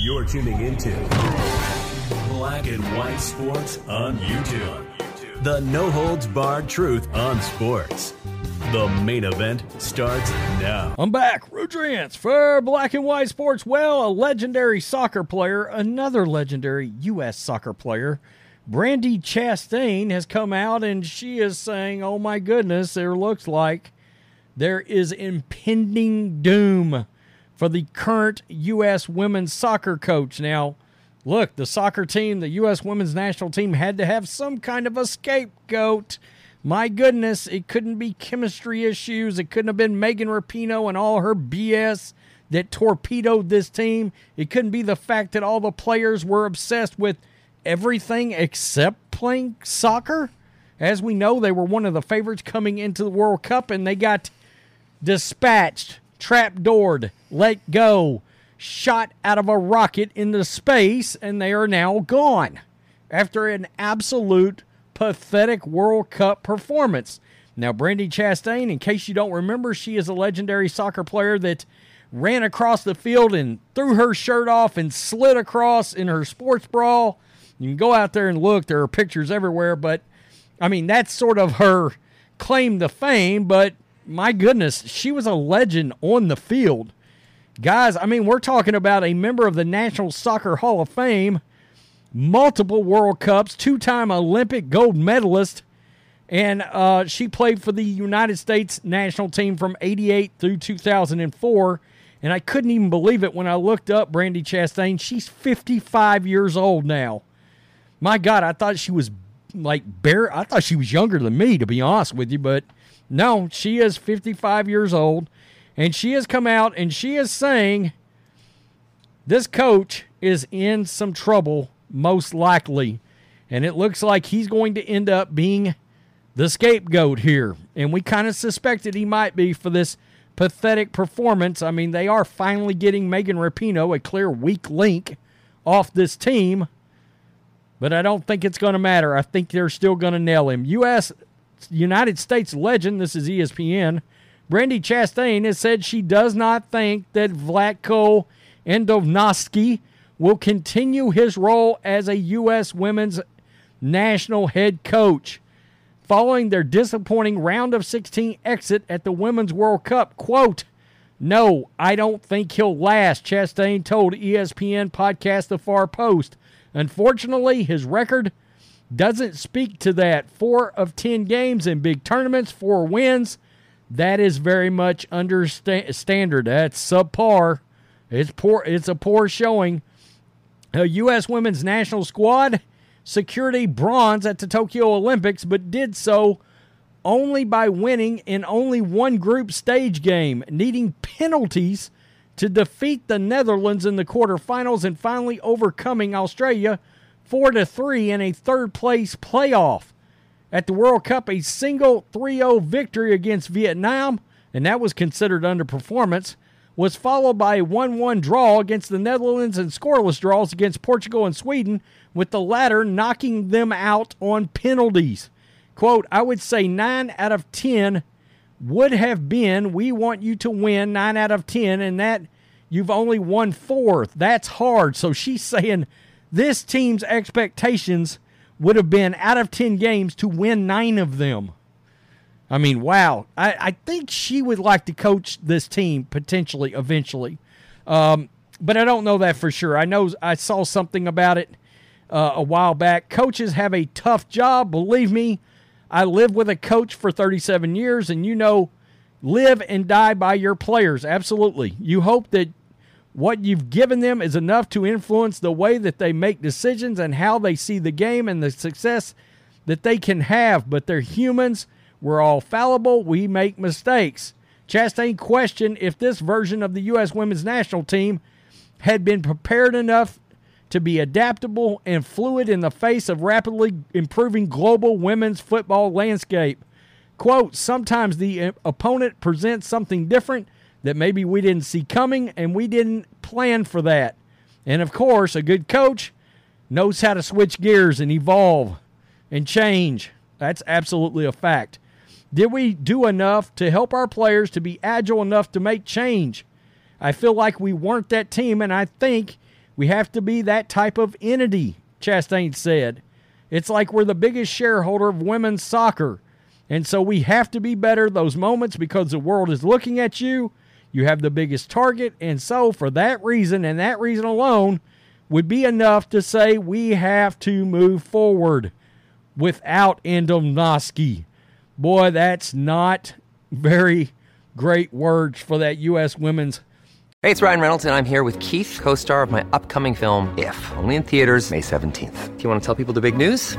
You're tuning into Black and White Sports on YouTube. The no holds barred truth on sports. The main event starts now. I'm back. Rudrance for Black and White Sports. Well, a legendary soccer player, another legendary U.S. soccer player, Brandi Chastain, has come out and she is saying, oh my goodness, there looks like there is impending doom for the current U.S. women's soccer coach. Now, look, the soccer team, the U.S. women's national team, had to have some kind of a scapegoat. My goodness, it couldn't be chemistry issues. It couldn't have been Megan Rapinoe and all her BS that torpedoed this team. It couldn't be the fact that all the players were obsessed with everything except playing soccer. As we know, they were one of the favorites coming into the World Cup and they got dispatched, trapdoored, let go, shot out of a rocket into space, and they are now gone after an absolute pathetic World Cup performance. Now, Brandi Chastain, in case you don't remember, she is a legendary soccer player that ran across the field and threw her shirt off and slid across in her sports bra. You can go out there and look, there are pictures everywhere, but I mean, that's sort of her claim to fame, but my goodness, she was a legend on the field. Guys, I mean, we're talking about a member of the National Soccer Hall of Fame, multiple World Cups, two time Olympic gold medalist, and uh, she played for the United States national team from 88 through 2004. And I couldn't even believe it when I looked up Brandi Chastain. She's 55 years old now. My God, I thought she was like bare. I thought she was younger than me, to be honest with you. But no, she is 55 years old, and she has come out and she is saying this coach is in some trouble, most likely. And it looks like he's going to end up being the scapegoat here. And we kind of suspected he might be for this pathetic performance. I mean, they are finally getting Megan Rapinoe, a clear weak link, off this team. But I don't think it's going to matter. I think they're still going to nail him. U.S. United States legend, this is ESPN, Brandi Chastain has said she does not think that Vlatko Andonovski will continue his role as a U.S. women's national head coach. Following their disappointing round of 16 exit at the Women's World Cup, quote, No, I don't think he'll last, Chastain told ESPN podcast The Far Post. Unfortunately, his record doesn't speak to that. Four of 10 games in big tournaments, four wins. That is very much under sta- standard. That's subpar. It's poor. It's a poor showing. The U.S. women's national squad secured a bronze at the Tokyo Olympics, but did so only by winning in only one group stage game, needing penalties to defeat the Netherlands in the quarterfinals and finally overcoming Australia 4 to 3 in a third place playoff. At the World Cup, a single 3 0 victory against Vietnam, and that was considered underperformance, was followed by a 1 1 draw against the Netherlands and scoreless draws against Portugal and Sweden, with the latter knocking them out on penalties. Quote, I would say 9 out of 10 would have been we want you to win 9 out of 10, and that you've only won four. That's hard. So she's saying this team's expectations would have been out of 10 games to win nine of them. I mean, wow. I, I think she would like to coach this team potentially eventually. Um, but I don't know that for sure. I know I saw something about it uh, a while back. Coaches have a tough job. Believe me, I lived with a coach for 37 years, and you know, live and die by your players. Absolutely. You hope that what you've given them is enough to influence the way that they make decisions and how they see the game and the success that they can have. But they're humans. We're all fallible. We make mistakes. Chastain questioned if this version of the U.S. women's national team had been prepared enough to be adaptable and fluid in the face of rapidly improving global women's football landscape. Quote, sometimes the uh, opponent presents something different that maybe we didn't see coming and we didn't plan for that. And of course, a good coach knows how to switch gears and evolve and change. That's absolutely a fact. Did we do enough to help our players to be agile enough to make change? I feel like we weren't that team, and I think we have to be that type of entity, Chastain said. It's like we're the biggest shareholder of women's soccer. And so we have to be better those moments because the world is looking at you. You have the biggest target. And so, for that reason and that reason alone, would be enough to say we have to move forward without Andonovski. Boy, that's not very great words for that U.S. women's. Hey, it's Ryan Reynolds, and I'm here with Keith, co star of my upcoming film, If, only in theaters, May 17th. Do you want to tell people the big news?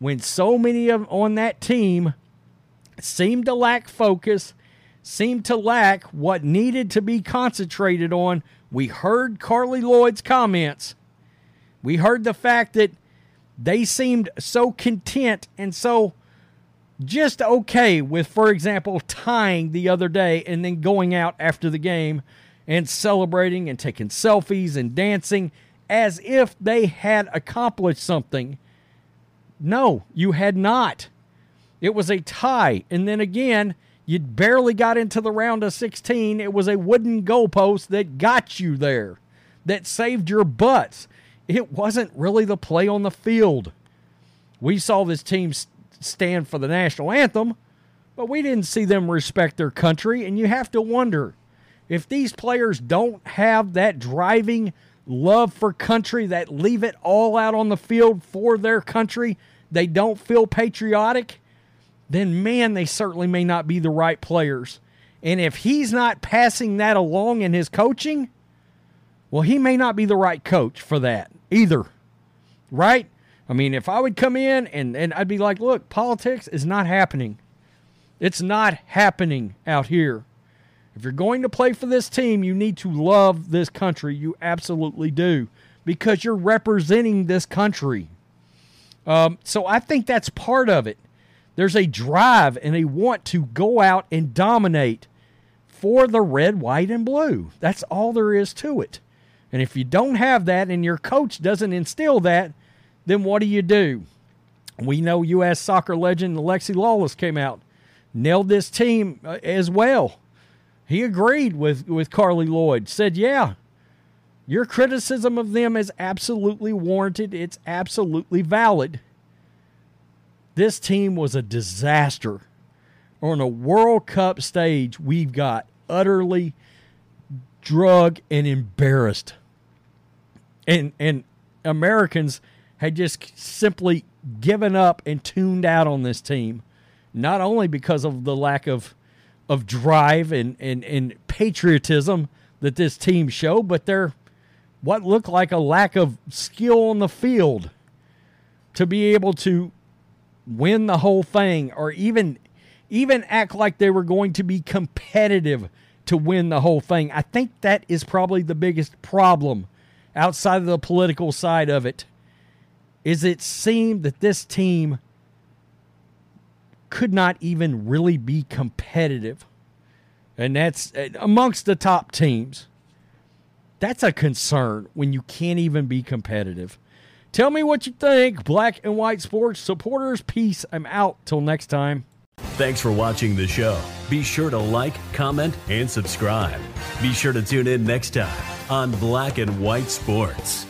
when so many of on that team seemed to lack focus, seemed to lack what needed to be concentrated on. We heard Carli Lloyd's comments. We heard the fact that they seemed so content and so just okay with, for example, tying the other day and then going out after the game and celebrating and taking selfies and dancing as if they had accomplished something no, you had not. It was a tie. And then again, you'd barely got into the round of 16. It was a wooden goalpost that got you there, that saved your butts. It wasn't really the play on the field. We saw this team stand for the national anthem, but we didn't see them respect their country. And you have to wonder if these players don't have that driving love for country, that leave it all out on the field for their country, they don't feel patriotic, then man, they certainly may not be the right players. And if he's not passing that along in his coaching, well, he may not be the right coach for that either. Right? I mean, if I would come in and, and I'd be like, look, politics is not happening. It's not happening out here. If you're going to play for this team, you need to love this country. You absolutely do because you're representing this country. Um, so I think that's part of it. There's a drive and a want to go out and dominate for the red, white, and blue. That's all there is to it. And if you don't have that and your coach doesn't instill that, then what do you do? We know U.S. soccer legend Alexi Lalas came out, nailed this team uh, as well. He agreed with, with Carli Lloyd, said, yeah, your criticism of them is absolutely warranted. It's absolutely valid. This team was a disaster. On a World Cup stage, we've got utterly drug and embarrassed. And and Americans had just simply given up and tuned out on this team. Not only because of the lack of of drive and, and, and patriotism that this team showed, but they're what looked like a lack of skill on the field to be able to win the whole thing or even even act like they were going to be competitive to win the whole thing. I think that is probably the biggest problem outside of the political side of it is it seemed that this team could not even really be competitive. And that's amongst the top teams. That's a concern when you can't even be competitive. Tell me what you think, black and white sports supporters. Peace. I'm out. Till next time. Thanks for watching the show. Be sure to like, comment, and subscribe. Be sure to tune in next time on Black and White Sports.